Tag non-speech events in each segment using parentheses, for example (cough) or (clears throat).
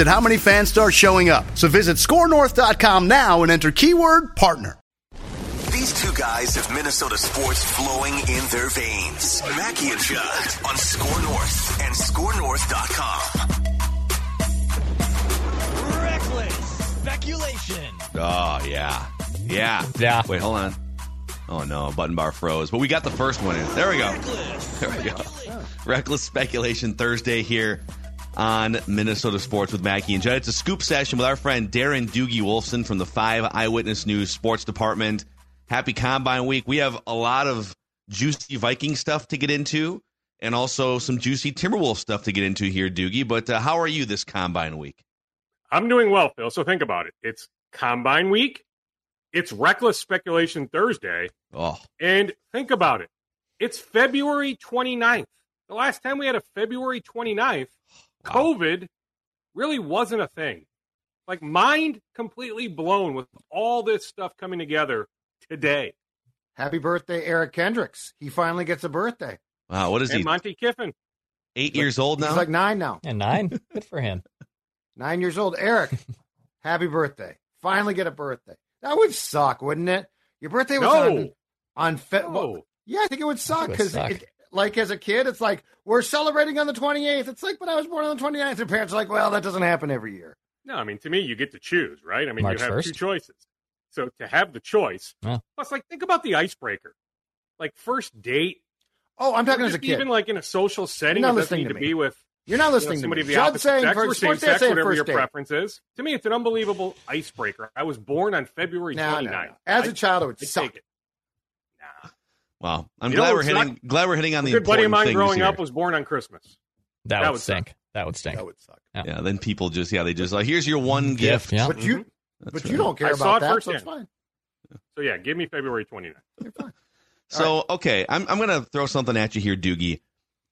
at how many fans start showing up. So visit scorenorth.com now and enter keyword partner. These two guys have Minnesota sports flowing in their veins. Mackey and Judd on Score North and ScoreNorth.com. Reckless speculation. Oh, yeah. Yeah. Yeah. Wait, hold on. Oh, no. Button bar froze. But we got the first one in. There we go. There we go. Reckless Speculation Thursday here on Minnesota Sports with Mackey and Judd. It's a scoop session with our friend Darren Doogie Wolfson from the 5 Eyewitness News Sports Department. Happy Combine Week. We have a lot of juicy Viking stuff to get into and also some juicy Timberwolf stuff to get into here, Doogie. But uh, how are you this Combine Week? I'm doing well, Phil. So think about it. It's Combine Week. It's Reckless Speculation Thursday. Oh, And think about it. It's February 29th. The last time we had a February 29th, COVID really wasn't a thing. Like, mind completely blown with all this stuff coming together today. Happy birthday, Eric Kendricks. He finally gets a birthday. wow. What is And he? Monty Kiffin. Eight years old now? He's like nine now. And nine. Good for him. (laughs) Nine years old. Eric, (laughs) happy birthday. Finally get a birthday. That would suck, wouldn't it? Your birthday was No. on, on Fe- No. well, Yeah, I think it would suck would because, suck. Like, as a kid, it's like, we're celebrating on the 28th. It's like, but I was born on the 29th. Your parents are like, well, that doesn't happen every year. No, I mean, to me, you get to choose, right? I mean, March you have 1st? two choices. So to have the choice, Yeah. plus, like, think about the icebreaker. Like, first date, Oh, I'm talking or as a kid. even like in a social setting, You're not listening need to to me. be with You're not you know, listening to somebody me. of the Judd opposite saying sex first, or same sex, saying whatever first your date. preference is. To me, it's an unbelievable icebreaker. I was born on February No, 29th. no, no. As I- a child, it would I'd suck. take it. Nah. Wow. I'm You know glad we're hitting not- glad we're hitting on A the good buddy of mine growing here. up was born on Christmas. That, That would would suck. stink. That would stink. That would suck. Yeah, then people just yeah, they just like here's your mm-hmm. one gift. Yeah. But you, mm-hmm. That's but right. you don't care I saw about it that, so it's fine. So yeah, give me February 29th. You're fine. So okay, I'm I'm gonna throw something at you here, Doogie.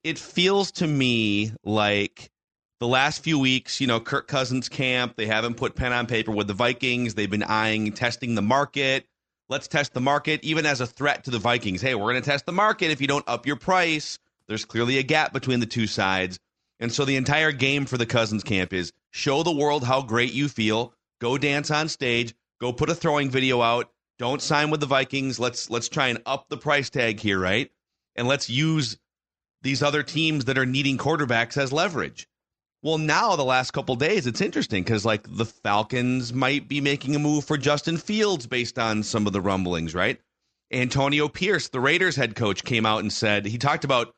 It feels to me like the last few weeks, you know, Kirk Cousins camp, they haven't put pen on paper with the Vikings. They've been eyeing testing the market. Let's test the market, even as a threat to the Vikings. Hey, we're gonna test the market if you don't up your price. There's clearly a gap between the two sides. And so the entire game for the Cousins camp is show the world how great you feel. Go dance on stage. Go put a throwing video out. Don't sign with the Vikings. Let's let's try and up the price tag here, right? And let's use these other teams that are needing quarterbacks as leverage. Well, now the last couple days, it's interesting because like the Falcons might be making a move for Justin Fields based on some of the rumblings, right? Antonio Pierce, the Raiders head coach, came out and said he talked about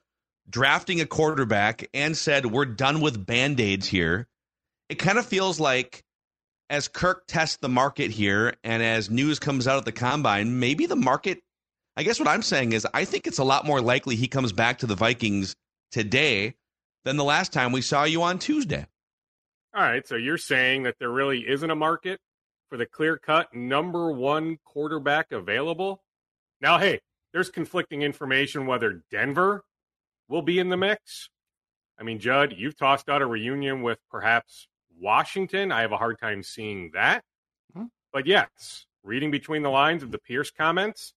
drafting a quarterback and said we're done with band aids here. It kind of feels like as Kirk tests the market here and as news comes out at the combine, maybe the market. I guess what I'm saying is I think it's a lot more likely he comes back to the Vikings today than the last time we saw you on Tuesday. All right, so you're saying that there really isn't a market for the clear cut number one quarterback available? Now, hey, there's conflicting information whether Denver will be in the mix. I mean, Judd, you've tossed out a reunion with perhaps Washington. I have a hard time seeing that. Hmm. But yes, reading between the lines of the Pierce comments,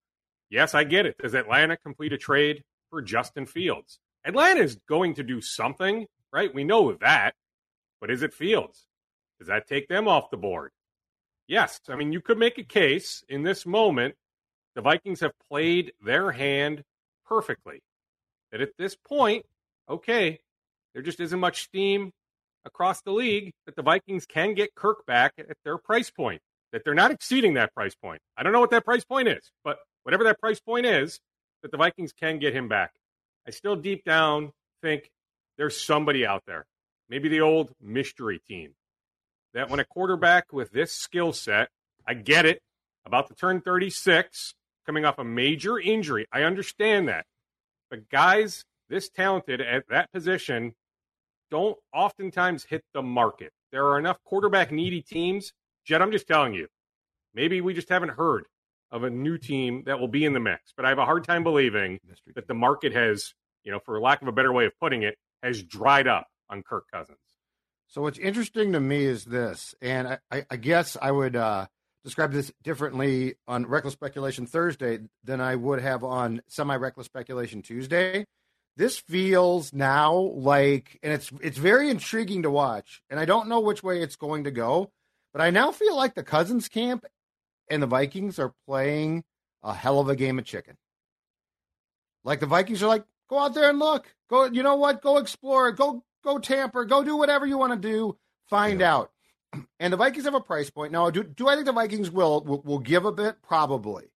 yes, I get it. Does Atlanta complete a trade for Justin Fields? Atlanta is going to do something, right? We know that. But is it Fields? Does that take them off the board? Yes. I mean, you could make a case in this moment. The Vikings have played their hand perfectly. That at this point, okay, there just isn't much steam across the league that the Vikings can get Kirk back at their price point, that they're not exceeding that price point. I don't know what that price point is, but whatever that price point is, that the Vikings can get him back. I still deep down think there's somebody out there, maybe the old mystery team, that when a quarterback with this skill set, I get it, about to turn 36, coming off a major injury. I understand that. But guys this talented at that position don't oftentimes hit the market. There are enough quarterback needy teams. Jed, I'm just telling you, maybe we just haven't heard of a new team that will be in the mix. But I have a hard time believing that the market has, you know, for lack of a better way of putting it, has dried up on Kirk Cousins. So what's interesting to me is this, and I, I, I guess I would uh, describe this differently on Reckless Speculation Thursday than I would have on Semi Reckless Speculation Tuesday. This feels now like, and it's it's very intriguing to watch, and I don't know which way it's going to go, but I now feel like the Cousins camp and the Vikings are playing a hell of a game of chicken. Like the Vikings are like, go out there and look, go, you know what, go explore, go go tamper, go do whatever you want to do, find yeah. out. (clears throat) And the Vikings have a price point now. Do do I think the Vikings will will, will give a bit? Probably,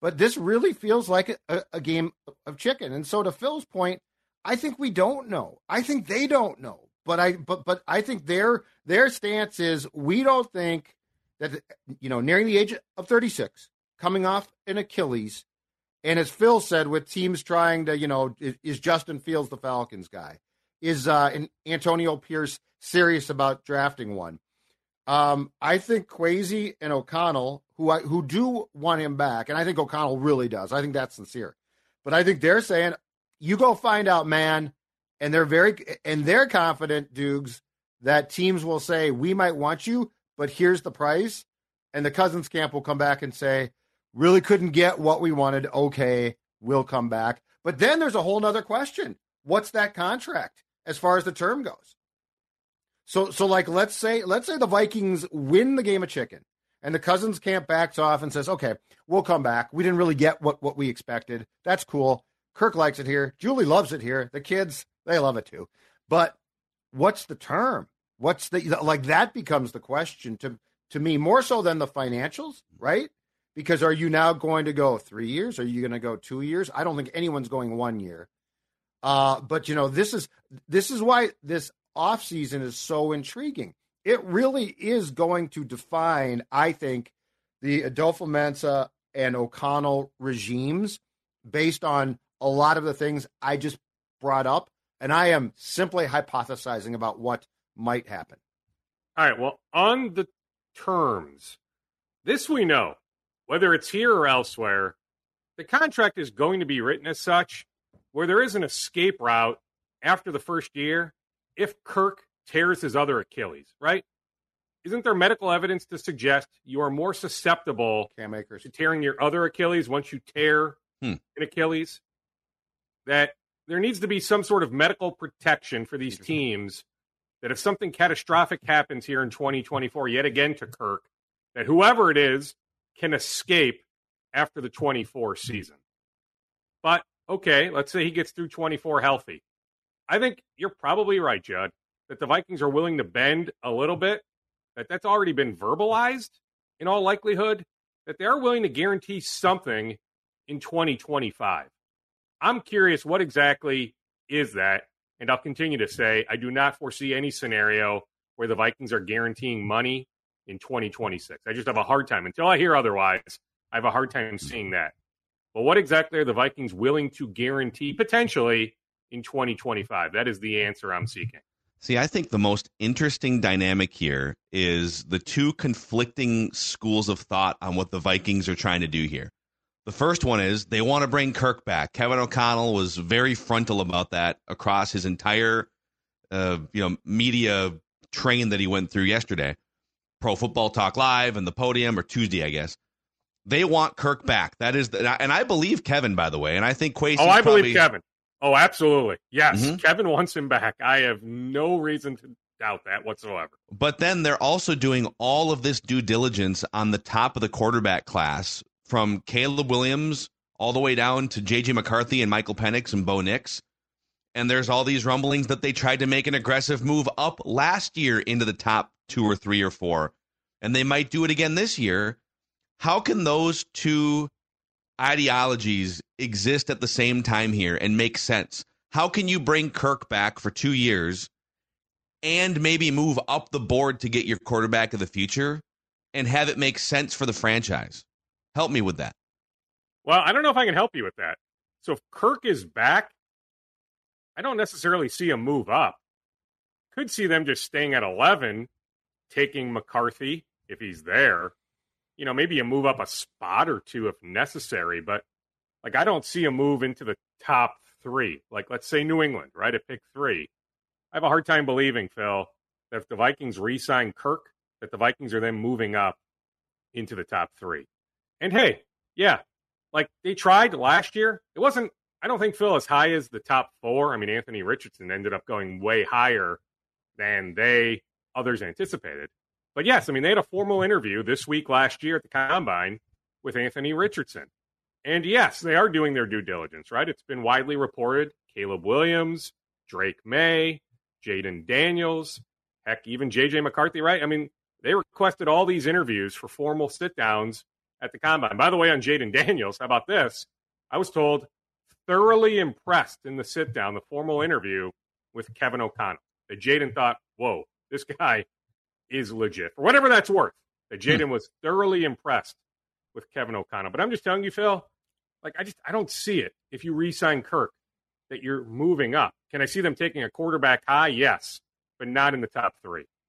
but this really feels like a, a game of chicken. And so, to Phil's point, I think we don't know. I think they don't know. But I but but I think their their stance is we don't think that you know nearing the age of 36, coming off an Achilles, and as Phil said, with teams trying to you know is, Justin Fields the Falcons guy? Is uh, an Antonio Pierce serious about drafting one? Um, I think Kwesi and O'Connell, who I, who do want him back, and I think O'Connell really does. I think that's sincere. But I think they're saying, you go find out, man. And they're very and they're confident, Dukes, that teams will say, we might want you, but here's the price. And the Cousins camp will come back and say, really couldn't get what we wanted. Okay, we'll come back. But then there's a whole nother question. What's that contract as far as the term goes? So so like let's say let's say the Vikings win the game of chicken and the Cousins camp backs off and says, "Okay, we'll come back. We didn't really get what what we expected. That's cool. Kirk likes it here. Julie loves it here. The kids, they love it too. But what's the term? What's the like that becomes the question to to me more so than the financials, right? Because are you now going to go 3 years? Are you going to go 2 years? I don't think anyone's going 1 year. Uh, but you know, this is this is why this offseason is so intriguing. It really is going to define, I think, the Adofo-Mensah and O'Connell regimes based on a lot of the things I just brought up. And I am simply hypothesizing about what might happen. All right. Well, on the terms, this we know, whether it's here or elsewhere, the contract is going to be written as such where there is an escape route after the first year if Kirk tears his other Achilles, right? Isn't there medical evidence to suggest you are more susceptible Cam Akers. to tearing your other Achilles once you tear hmm. an Achilles? That there needs to be some sort of medical protection for these teams that if something catastrophic happens here in 2024, yet again to Kirk, that whoever it is can escape after the 24 season. But okay, let's say he gets through 24 healthy. I think you're probably right, Judd, that the Vikings are willing to bend a little bit, that that's already been verbalized in all likelihood, that they are willing to guarantee something in 2025. I'm curious what exactly is that? And I'll continue to say I do not foresee any scenario where the Vikings are guaranteeing money in 2026. I just have a hard time until I hear otherwise. I have a hard time seeing that. But what exactly are the Vikings willing to guarantee potentially in 2025? That is the answer I'm seeking. See, I think the most interesting dynamic here is the two conflicting schools of thought on what the Vikings are trying to do here. The first one is they want to bring Kirk back. Kevin O'Connell was very frontal about that across his entire uh, you know media train that he went through yesterday. Pro Football Talk Live and the podium or Tuesday, I guess. They want Kirk back. That is, the, and I believe Kevin, by the way, and I think Kwesi. Oh, I probably, believe Kevin. Oh, absolutely. Yes, mm-hmm. Kevin wants him back. I have no reason to doubt that whatsoever. But then they're also doing all of this due diligence on the top of the quarterback class from Caleb Williams all the way down to JJ McCarthy and Michael Penix and Bo Nix. And there's all these rumblings that they tried to make an aggressive move up last year into the top two or three or four. And they might do it again this year how can those two ideologies exist at the same time here and make sense. How can you bring Kirk back for two years and maybe move up the board to get your quarterback of the future and have it make sense for the franchise? Help me with that. Well, I don't know if I can help you with that. So if Kirk is back, I don't necessarily see a move up. Could see them just staying at 11, taking McCarthy if he's there. You know, maybe a move up a spot or two if necessary, but like I don't see a move into the top three. Like let's say New England, right, at pick three. I have a hard time believing, Phil, that if the Vikings re-sign Kirk, that the Vikings are then moving up into the top three. And hey, yeah, like they tried last year. It wasn't, I don't think, Phil, as high as the top four. I mean, Anthony Richardson ended up going way higher than they, others anticipated. But yes, I mean, they had a formal interview this week last year at the Combine with Anthony Richardson. And yes, they are doing their due diligence, right? It's been widely reported Caleb Williams, Drake Maye, Jayden Daniels, heck, even JJ McCarthy, right? I mean, they requested all these interviews for formal sit downs at the combine. By the way, on Jayden Daniels, how about this? I was told thoroughly impressed in the sit down, the formal interview with Kevin O'Connell. That Jayden thought, whoa, this guy is legit. For whatever that's worth, that hmm. was thoroughly impressed with Kevin O'Connell. But I'm just telling you, Phil, like I just I don't see it. If you re-sign Kirk, that you're moving up. Can I see them taking a quarterback high? Yes, but not in the top three.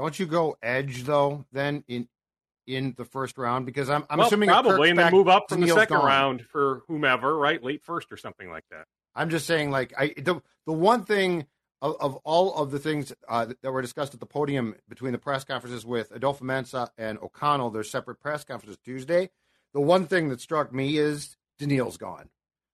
Don't you go edge though? Then in in the first round because I'm, I'm well, assuming probably and then move up from the second gone. round for whomever, right? Late first or something like that. I'm just saying, like I the the one thing of, of all of the things uh, that were discussed at the podium between the press conferences with Adofo-Mensah and O'Connell, their separate press conferences Tuesday. The one thing that struck me is Danielle's gone.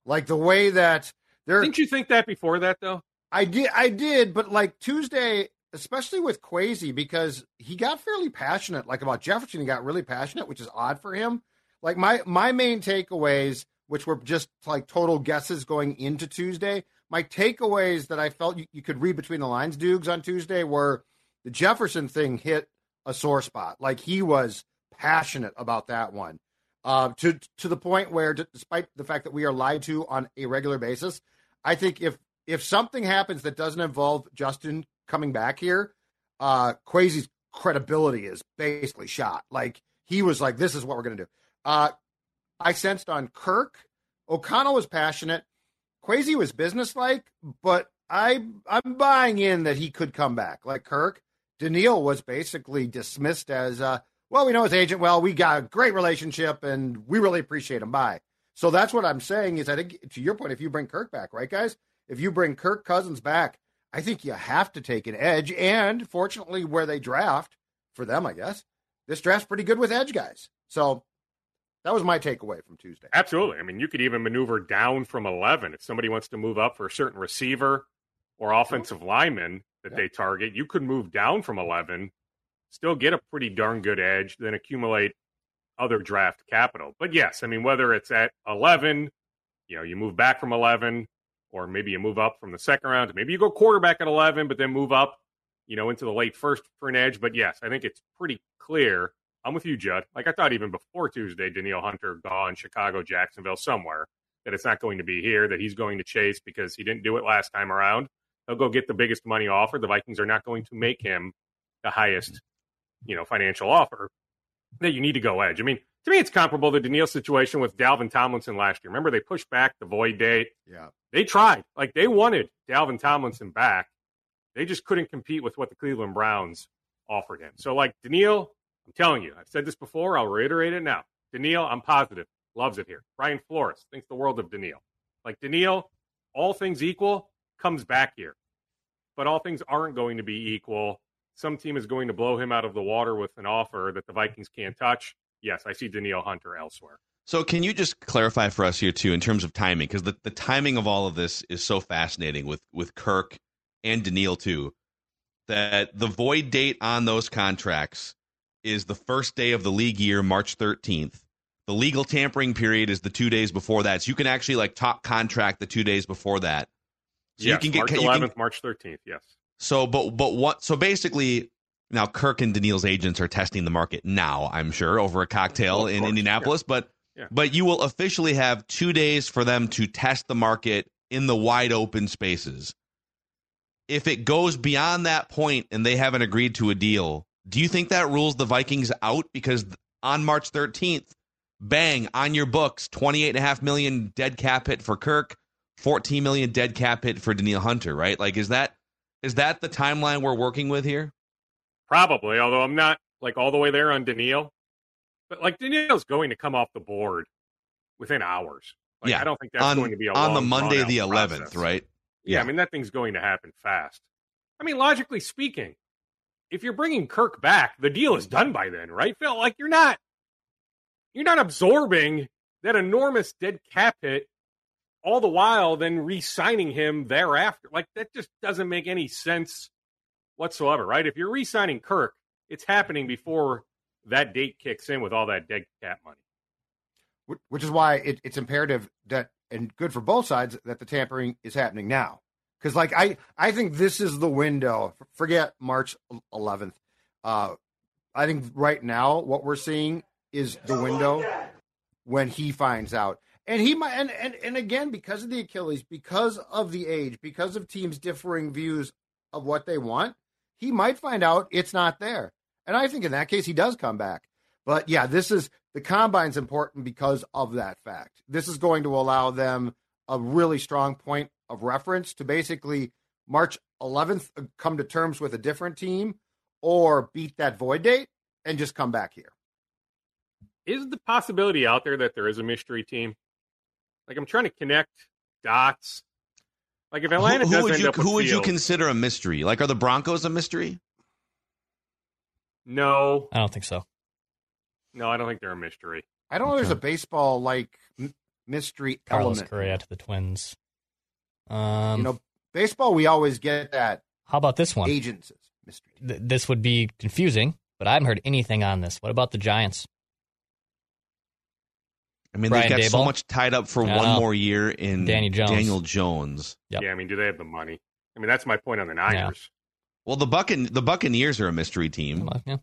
Like the way that they're. Didn't you think that before that though? I did, I did, but like Tuesday, especially with Kwesi because he got fairly passionate, like about Jefferson. He got really passionate, which is odd for him. Like my my main takeaways, which were just like total guesses going into Tuesday. My takeaways that I felt you, you could read between the lines, Dukes, on Tuesday were the Jefferson thing hit a sore spot. Like he was passionate about that one. Uh, to to the point where, despite the fact that we are lied to on a regular basis, I think if if something happens that doesn't involve Justin coming back here, uh, Kwesi's credibility is basically shot. Like he was like, "This is what we're going to do." Uh, I sensed on Kirk, O'Connell was passionate. Kwesi was businesslike, but I I'm buying in that he could come back. Like Kirk, Danielle was basically dismissed as, uh, well, we know his agent well. We got a great relationship, and we really appreciate him. Bye. So that's what I'm saying. Is I think to your point, if you bring Kirk back, right, guys? If you bring Kirk Cousins back, I think you have to take an edge. And fortunately, where they draft for them, I guess this draft's pretty good with edge guys. So that was my takeaway from Tuesday. Absolutely. I mean, you could even maneuver down from 11 if somebody wants to move up for a certain receiver or offensive lineman that yeah. they target. You could move down from 11, still get a pretty darn good edge, then accumulate other draft capital. But yes, I mean, whether it's at 11, you know, you move back from 11, or maybe you move up from the second round. Maybe you go quarterback at 11, but then move up, you know, into the late first for an edge. But yes, I think it's pretty clear. I'm with you, Judd. Like I thought even before Tuesday, Danielle Hunter gone Chicago, Jacksonville, somewhere that it's not going to be here, that he's going to chase because he didn't do it last time around. He'll go get the biggest money offer. The Vikings are not going to make him the highest, you know, financial offer that you need to go edge. I mean, to me, it's comparable to Danielle's situation with Dalvin Tomlinson last year. Remember, they pushed back the void date. Yeah. They tried. Like, they wanted Dalvin Tomlinson back. They just couldn't compete with what the Cleveland Browns offered him. So, like, Danielle, I'm telling you, I've said this before. I'll reiterate it now. Danielle, I'm positive, loves it here. Brian Flores thinks the world of Danielle. Like, Danielle, all things equal, comes back here. But all things aren't going to be equal. Some team is going to blow him out of the water with an offer that the Vikings can't touch yes, I see Danielle Hunter elsewhere. So can you just clarify for us here too in terms of timing because the, the timing of all of this is so fascinating with with Kirk and Danielle too that the void date on those contracts is the first day of the league year March 13th. The legal tampering period is the 2 days before that. So you can actually like top contract the 2 days before that. So yes, you can get March you 11th, can, March 13th. Yes. so but but what so basically now Kirk and Danielle's agents are testing the market now, I'm sure, over a cocktail in course, Indianapolis, but Yeah. but you will officially have 2 days for them to test the market in the wide open spaces. If it goes beyond that point and they haven't agreed to a deal, do you think that rules the Vikings out because on March 13th, bang, on your books, 28.5 million dead cap hit for Kirk, 14 million dead cap hit for Danielle Hunter, right? Like is that is that the timeline we're working with here? Probably, although I'm not like all the way there on Danielle. But like Danielle's going to come off the board within hours. Like, Yeah, I don't think that's on going to be a on the Monday the 11th, process. right? Yeah, I mean that thing's going to happen fast. I mean, logically speaking, if you're bringing Kirk back, the deal is done by then, right, Phil? Like you're not you're not absorbing that enormous dead cap hit all the while then re-signing him thereafter. Like that just doesn't make any sense whatsoever, right? If you're re-signing Kirk, it's happening before that date kicks in with all that dead cap money. Which is why it, it's imperative that and good for both sides that the tampering is happening now because like i i think this is the window forget march 11th uh i think right now what we're seeing is the window when he finds out and he might and, and and again because of the achilles because of the age because of teams differing views of what they want he might find out it's not there and i think in that case he does come back but yeah, this is the combine's important because of that fact. This is going to allow them a really strong point of reference to basically March 11th uh, come to terms with a different team or beat that void date and just come back here. Is the possibility out there that there is a mystery team? Like I'm trying to connect dots. Like if Atlanta who, does who would end you up with who would you consider a mystery? Like are the Broncos a mystery? No, I don't think so. no, I don't think they're a mystery. I don't know there's a baseball like mystery Carlos element. Correa to the Twins. Um, you know, baseball we always get that how about this one? agents mystery. Th- this would be confusing, but I haven't heard anything on this. What about the Giants? I mean, Brian they've got so much tied up for one know. more year in Danny Jones. Daniel Jones. Yep. Yeah, I mean, do they have the money? I mean, that's my point on the Niners. Well, the Buccan- the Buccaneers are a mystery team Well, yeah.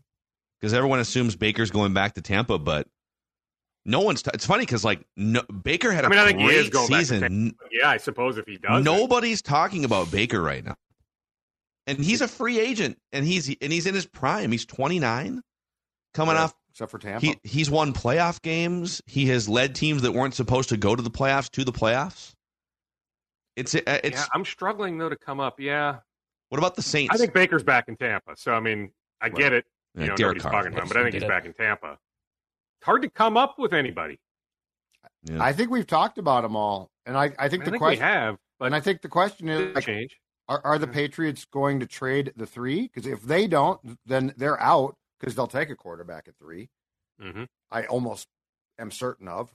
because everyone assumes Baker's going back to Tampa, but no one's. T- it's funny because like no, Baker had a I mean, I think he great is going back to season. Tampa. Yeah, I suppose if he does, it. Nobody's talking about Baker right now, and he's a free agent, and he's and he's in his prime. He's twenty nine, coming Yeah, off. Except for Tampa. He he's won playoff games. He has led teams that weren't supposed to go to the playoffs to the playoffs. It's uh, it's. yeah, I'm struggling though to come up. Yeah, what about the Saints? I think Baker's back in Tampa. So I mean, I get it. You Yeah, You know, Derek nobody's Carr. talking about but I think he's it. back in Tampa. It's hard to come up with anybody. Yeah. I think we've talked about them all. And I, I think I the think we question have, but and I think the question is like, change. Are, are the Patriots going to trade the three? Because if they don't, then they're out because they'll take a quarterback at 3 hmm I almost am certain of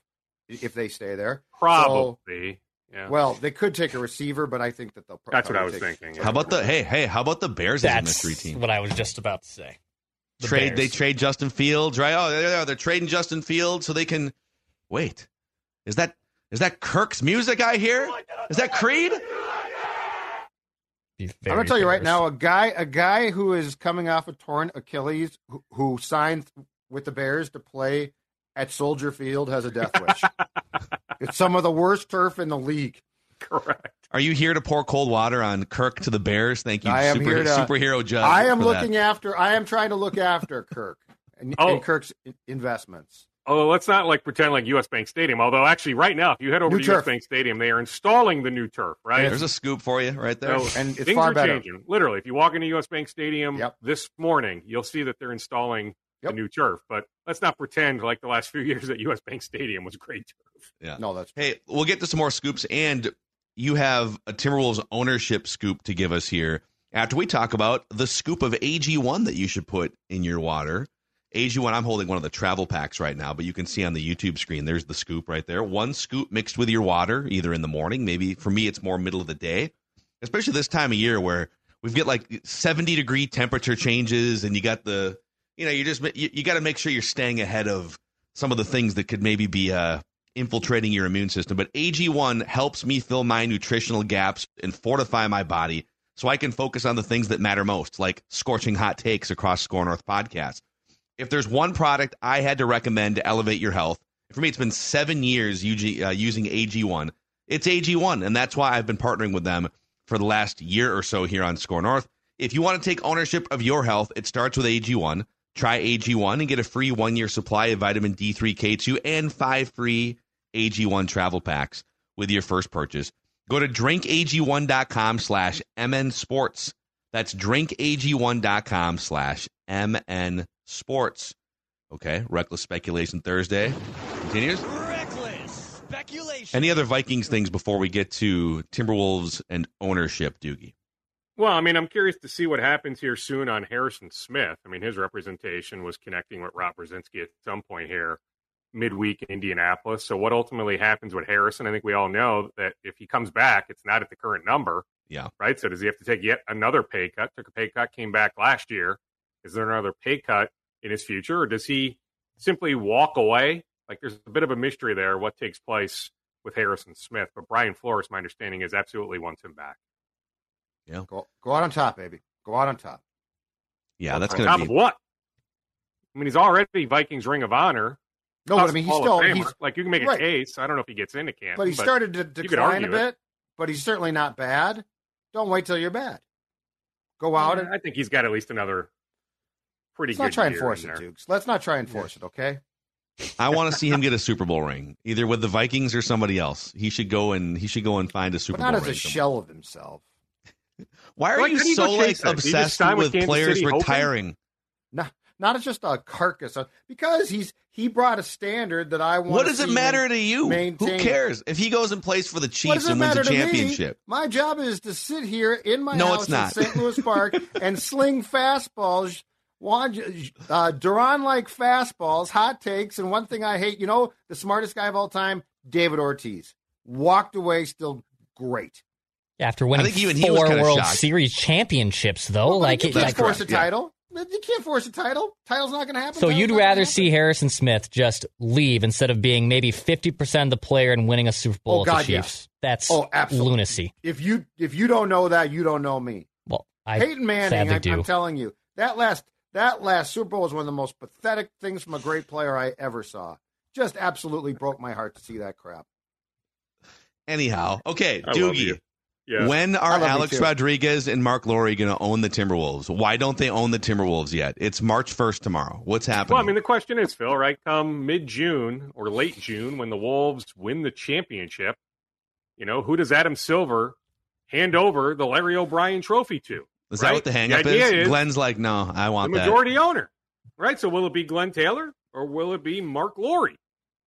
if they stay there. Probably. yeah. Well, they could take a receiver, but I think that they'll. pro- That's what I was take- thinking. How about the hey hey? How about the Bears as a That's mystery team? what I was just about to say. The trade they trade Justin Fields, right? Oh, they're, they're trading Justin Fields so they can wait. Is that is that Kirk's music I hear? Is that Creed? Be I'm gonna tell you right now, a guy, a guy who is coming off a torn Achilles, who, who signed with the Bears to play at Soldier Field, has a death wish. (laughs) it's some of the worst turf in the league. Correct. Are you here to pour cold water on Kirk to the Bears? Thank you, I am super, here to- superhero judge. I am looking that. after. I am trying to look after Kirk and, Oh. and Kirk's investments. Although let's not like pretend like U.S. Bank Stadium. Although actually, right now, if you head over New to U.S. Bank Stadium, they are installing the new turf. Right. There's a scoop for you right there. So And it's things far are better. changing. Literally, if you walk into U.S. Bank Stadium Yep. this morning, you'll see that they're installing Yep. the new turf. But let's not pretend like the last few (laughs) years that U.S. Bank Stadium was great turf. yeah. No, that's Hey, we'll get to some more scoops, and you have a Timberwolves ownership scoop to give us here after we talk about the scoop of AG1 that you should put in your water AG1, I'm holding one of the travel packs right now, but you can see on the YouTube screen, there's the scoop right there. One scoop mixed with your water, either in the morning, maybe for me, it's more middle of the day, especially this time of year where we've got like 70 degree temperature changes and you got the, you know, you just, you, you got to make sure you're staying ahead of some of the things that could maybe be uh, infiltrating your immune system. But AG1 helps me fill my nutritional gaps and fortify my body so I can focus on the things that matter most, like scorching hot takes across Score North podcast. If there's one product I had to recommend to elevate your health, for me, it's been seven years UG, uh, using AG1. It's AG1, and that's why I've been partnering with them for the last year or so here on Score North. If you want to take ownership of your health, it starts with AG1. Try AG1 and get a free one year supply of vitamin D3, K2, and five free AG1 travel packs with your first purchase. Go to drinkag1.com slash MN Sports. That's drinkag1.com slash MN Sports. Okay, Reckless Speculation Thursday continues. Reckless speculation. Any other Vikings things before we get to Timberwolves and ownership, Doogie? Well, I mean, I'm curious to see what happens here soon on Harrison Smith. I mean, his representation was connecting with Rob Brzezinski at some point here midweek in Indianapolis. So what ultimately happens with Harrison? I think we all know that if he comes back, it's not at the current number. Yeah. Right. So does he have to take yet another pay cut? Took a pay cut, came back last year. Is there another pay cut in his future, or does he simply walk away? Like there's a bit of a mystery there. What takes place with Harrison Smith? But Brian Flores, my understanding is absolutely wants him back. Yeah. Go, go out on top, baby. Go out on top. Yeah, that's going top to of be. what? I mean, he's already Vikings Ring of Honor. No, but I mean, he's Hall still of he's like you can make a right. case. I don't know if he gets into camp, but he started to decline a argue it. bit. But he's certainly not bad. Don't wait till you're bad. Go out and I think he's got at least another pretty let's good. not try and force it, there. Dukes. Let's not try and force it, okay? I want to see him get a Super Bowl ring, either with the Vikings or somebody else. He should go and he should go and find a Super But not Bowl as ring. a shell of himself. Why are Like, you how so like chase that? Do you just obsessed with with players City hoping? retiring? Not not as just a carcass, uh, because he's he brought a standard that I want. What does it matter to you? maintain- Who cares if he goes and plays for the Chiefs and wins a to me? championship? My job is to sit here in my No, house it's not. in St. Louis Park (laughs) and sling fastballs, uh, Duran like fastballs, hot takes, and one thing I hate. You know, the smartest guy of all time, David Ortiz, walked away still great. After winning think even he was four World shocked. Series championships, though, Well, like, you can't like force a correct, yeah. title. You can't force a title. Title's not going to happen. so Title's you'd rather happen. see Harrison Smith just leave instead of being maybe fifty percent of the player and winning a Super Bowl Oh, with the God, Chiefs. yes. That's Oh, absolutely. lunacy. If you if you don't know that, you don't know me. Well, I Peyton Manning, sadly I, do. I'm telling you, that last that last Super Bowl was one of the most pathetic things from a great player I ever saw. Just absolutely broke my heart to see that crap. Anyhow, okay, I Doogie. Yeah. When are Alex. Rodriguez and Mark Laurie going to own the Timberwolves? Why don't they own the Timberwolves yet? It's March 1st tomorrow. What's happening? Well, I mean, the question is, Phil, right? Come mid June or late June, when the Wolves win the championship, you know, who does Adam Silver hand over the Larry O'Brien trophy to? Is right? that what the hangup is? is Glenn's like, no, I want. The majority owner, right? So will it be Glenn Taylor or will it be Mark Laurie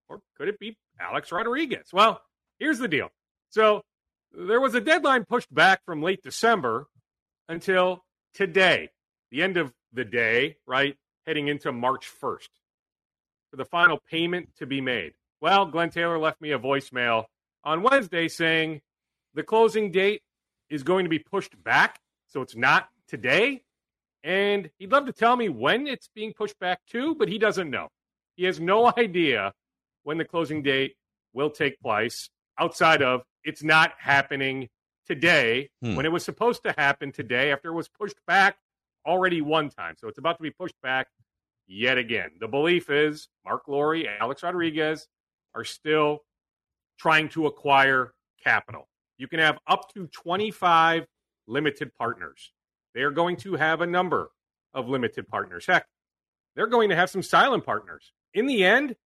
or could it be Alex Rodriguez? Well, here's the deal. So there was a deadline pushed back from late December until today, the end of the day, right? Heading into March 1st for the final payment to be made. Well, Glenn Taylor left me a voicemail on Wednesday saying the closing date is going to be pushed back, so it's not today. And he'd love to tell me when it's being pushed back to, but he doesn't know. He has no (laughs) idea when the closing date will take place outside of it's not happening today Hmm. when it was supposed to happen today after it was pushed back already one time. So it's about to be pushed back yet again. The belief is Mark Laurie and Alex Rodriguez are still trying to acquire capital. You can have up to 25 limited partners. They are going to have a number of limited partners. Heck, they're going to have some silent partners. In the end,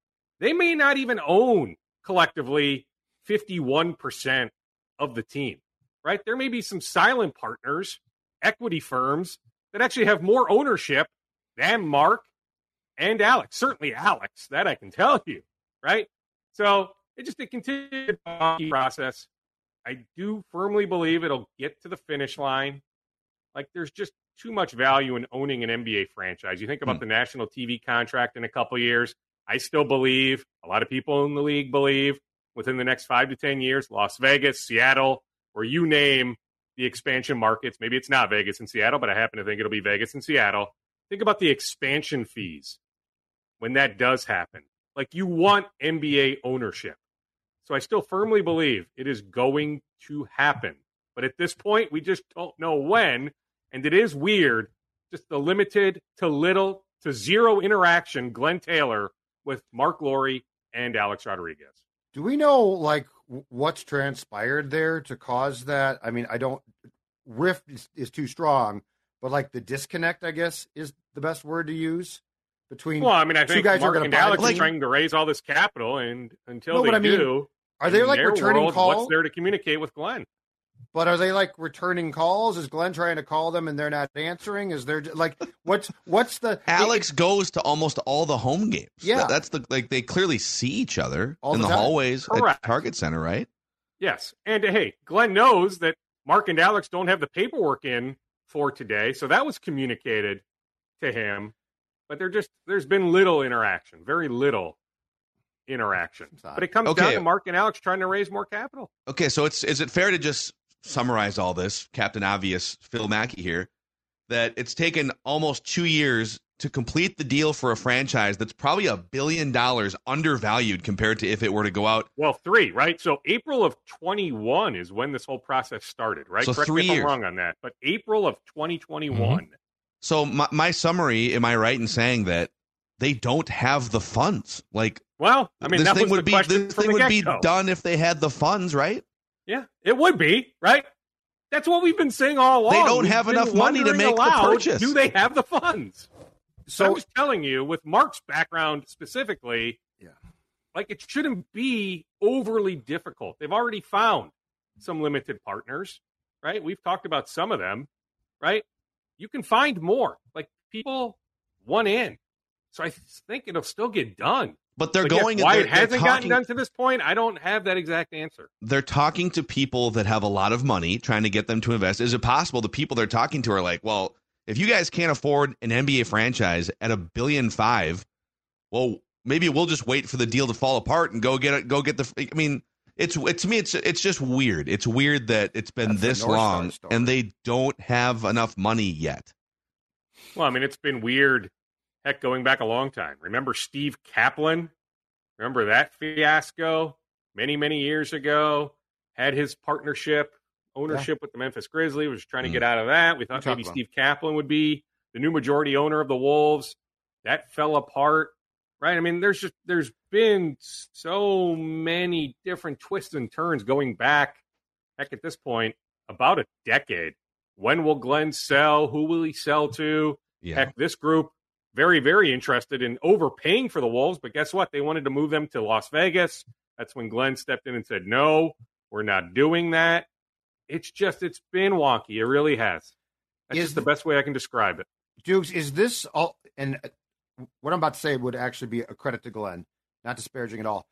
they may not even own collectively 51% of the team, right? There may be some silent partners, equity firms that actually have more ownership than Mark and Alex. Certainly Alex, that I can tell you, right? So it just a continued process. I do firmly believe it'll get to the finish line. Like there's just too much value in owning an NBA franchise. You think about Hmm. the national TV contract in a couple years. I still believe, a lot of people in the league believe, within the next five to 10 years, Las Vegas, Seattle, or you name the expansion markets. Maybe it's not Vegas and Seattle, but I happen to think it'll be Vegas and Seattle. Think about the expansion fees when that does happen. Like you want NBA ownership. So I still firmly believe it is going to happen. But at this point, we just don't know when. And it is weird, just the limited to little to zero interaction Glenn Taylor with Mark Laurie and Alex Rodriguez. Do we know like what's transpired there to cause that? I mean, I don't. Rift is, is too strong, but like the disconnect, I guess, is the best word to use between. Well, I mean, I think guys are Mark gonna and Alex are trying to raise all this capital, and until No, they I mean, do, Are they like returning world, calls? What's there to communicate with Glenn? But are they like returning calls? Is Glenn trying to call them and they're not answering? Is there like what's what's the (laughs) Alex goes to almost all the home games. Yeah. That- that's the like they clearly see each other All in the the, hallways Correct. at Target Center, right? Yes. And uh, hey, Glenn knows that Mark and Alex don't have the paperwork in for today. So that was communicated to him. But there just there's been little interaction, very little interaction. But it comes down Okay. to Mark and Alex trying to raise more capital. Okay, so it's is it fair to just summarize all this, Captain Obvious Phil Mackey here, that it's taken almost two years to complete the deal for a franchise that's probably a billion dollars undervalued compared to if it were to go out. Well, three, right? So April of 21 is when this whole process started, right? So Correct three me if years. Mm-hmm. I'm wrong on that. But April of 2021. So my, my summary, am I right in saying that they don't have the funds? Like Well, I mean, this that thing was would the be this thing would be done if they had the funds, right? Yeah, it would be, right? That's what we've been saying all along. They don't We've have enough money to wondering make the purchase. Do they have the funds? So I was telling you, with Mark's background specifically, Yeah. like it shouldn't be overly difficult. They've already found some limited partners, right? We've talked about some of them, right? You can find more. Like people want in. So I think it'll still get done. But they're But yes, going. why they're, it hasn't they're gotten done to this point, I don't have that exact answer. they're talking to people that have a lot of money, trying to get them to invest. Is it possible the people they're talking to are like, well, if you guys can't afford an NBA franchise at a billion five, well, maybe we'll just wait for the deal to fall apart and go get it. Go get the. I mean, it's it, to me, it's it's just weird. It's weird that it's been That's this long and they don't have enough money yet. Well, I mean, it's been weird. Heck, going back a long time. Remember Steve Kaplan? Remember that fiasco many, many years ago? Had his partnership, ownership with the Memphis Grizzlies, was trying to Mm. get out of that. We thought maybe about Steve Kaplan would be the new majority owner of the Wolves. That fell apart, right? I mean, there's just there's been so many different twists and turns going back. Heck, at this point, about a decade. When will Glenn sell? Who will he sell to? Yeah. Heck, this group very, very interested in overpaying for the Wolves, but guess what? They wanted to move them to Las Vegas. That's when Glenn stepped in and said, "No, we're not doing that." It's just, it's been wonky. It really has. That's Is just the the- best way I can describe it. Dukes, is this all? And uh, what I'm about to say would actually be a credit to Glenn, not disparaging at all.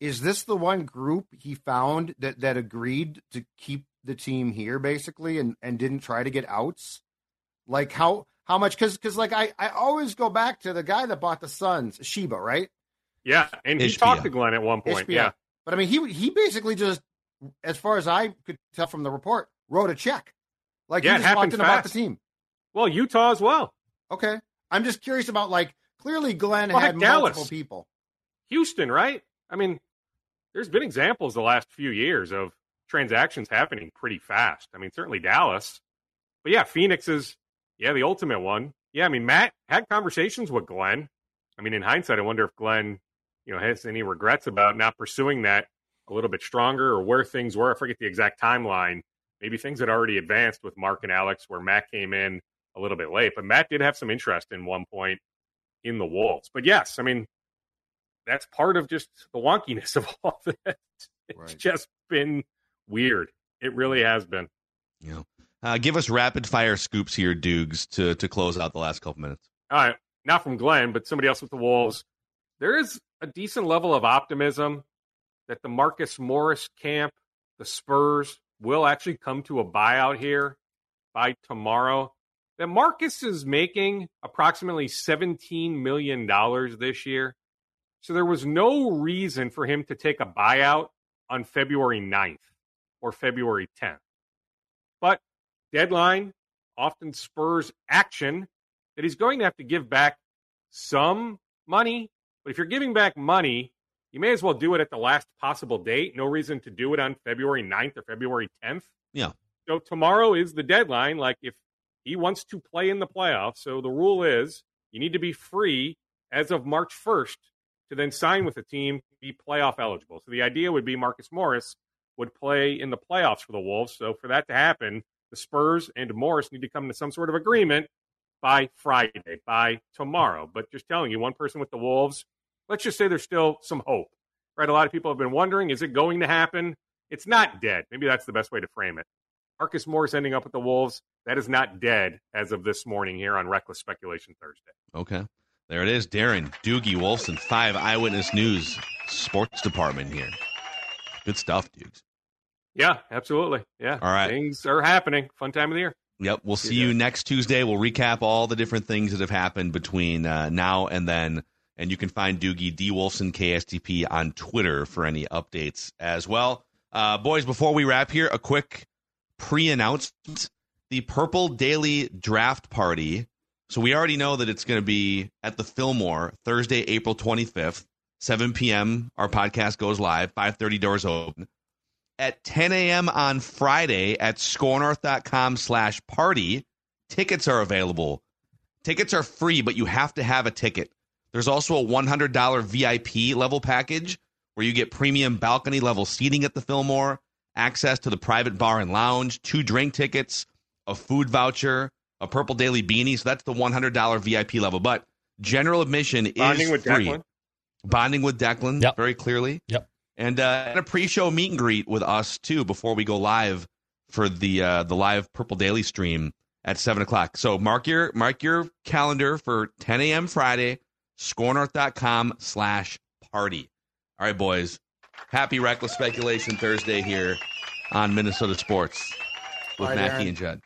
Is this the one group he found that that agreed to keep the team here, basically, and and didn't try to get outs? Like how how much? Because because like I I always go back to the guy that bought the Suns, Ishbia, right? Yeah, and he Ishbia. talked to Glenn at one point. HBI. Yeah, But I mean, he he basically just, as far as I could tell from the report, wrote a check. Like Yeah, it he just walked happened in about the team. well, Utah as well. Okay, I'm just curious about like clearly Glenn Well, had heck, Dallas. multiple people. Houston, right? I mean, there's been examples the last few years of transactions happening pretty fast. I mean, certainly Dallas, but yeah, Phoenix is yeah the ultimate one. Yeah, I mean Matt had conversations with Glenn. I mean, in hindsight, I wonder if Glenn, you know, has any regrets about not pursuing that a little bit stronger or where things were. I forget the exact timeline. Maybe things had already advanced with Mark and Alex, where Matt came in a little bit late, but Matt did have some interest in one point in the Wolves. But yes, I mean, that's part of just the wonkiness of all (laughs) this. It's Right. just been weird. It really has been. Know, uh, give us rapid fire scoops here, Dukes, to to close out the last couple minutes. All right, not from Glenn, but somebody else with the Wolves. There is a decent level of optimism that the Marcus Morris camp, the Spurs, will actually come to a buyout here by tomorrow. that Marcus is making approximately $17 million this year. So there was no reason for him to take a buyout on February 9th or February 10th. But deadline often spurs action that he's going to have to give back some money. But if you're giving back money, you may as well do it at the last possible date. No reason to do it on February 9th or February 10th. Yeah. So tomorrow is the deadline. Like if he wants to play in the playoffs, so the rule is you need to be free as of March 1st to then sign with the team, be playoff eligible. So the idea would be Marcus Morris would play in the playoffs for the Wolves. So for that to happen, the Spurs and Morris need to come to some sort of agreement by Friday, by tomorrow. But just telling you, one person with the Wolves, let's just say there's still some hope, right? A lot of people have been wondering, is it going to happen? It's not dead. Maybe that's the best way to frame it. Marcus Morris ending up with the Wolves, that is not dead as of this morning here on Reckless Speculation Thursday. Okay. There it is. Darren Doogie Wolfson, five Eyewitness News sports department here. Good stuff, Dukes. Yeah, absolutely. Yeah. All right. Things are happening. Fun time of the year. Yep. We'll see you next Tuesday. We'll recap all the different things that have happened between uh, now and then. And you can find Doogie D Wolfson KSTP on Twitter for any updates as well. Uh, boys, before we wrap here, a quick pre-announcement: the Purple Daily Draft Party. So we already know that it's going to be at the Fillmore Thursday, April 25th, 7 p.m. Our podcast goes live. 5:30 doors open. At 10 a.m. on Friday at scorenorth.com slash party, tickets are available. Tickets are free, but you have to have a ticket. There's also a $100 VIP level package where you get premium balcony level seating at the Fillmore, access to the private bar and lounge, two drink tickets, a food voucher, a Purple Daily beanie. So that's the $100 VIP level. But general admission Bonding is with free. Declan? Bonding with Declan, Yep. very clearly. Yep. And, uh, and a pre-show meet and greet with us too before we go live for the uh, the live Purple Daily stream at seven o'clock. So mark your mark your calendar for 10 a.m. Friday, scorenorth.com slash party. All right, boys. Happy Reckless Speculation Thursday here on Minnesota Sports with Mackey and Judd.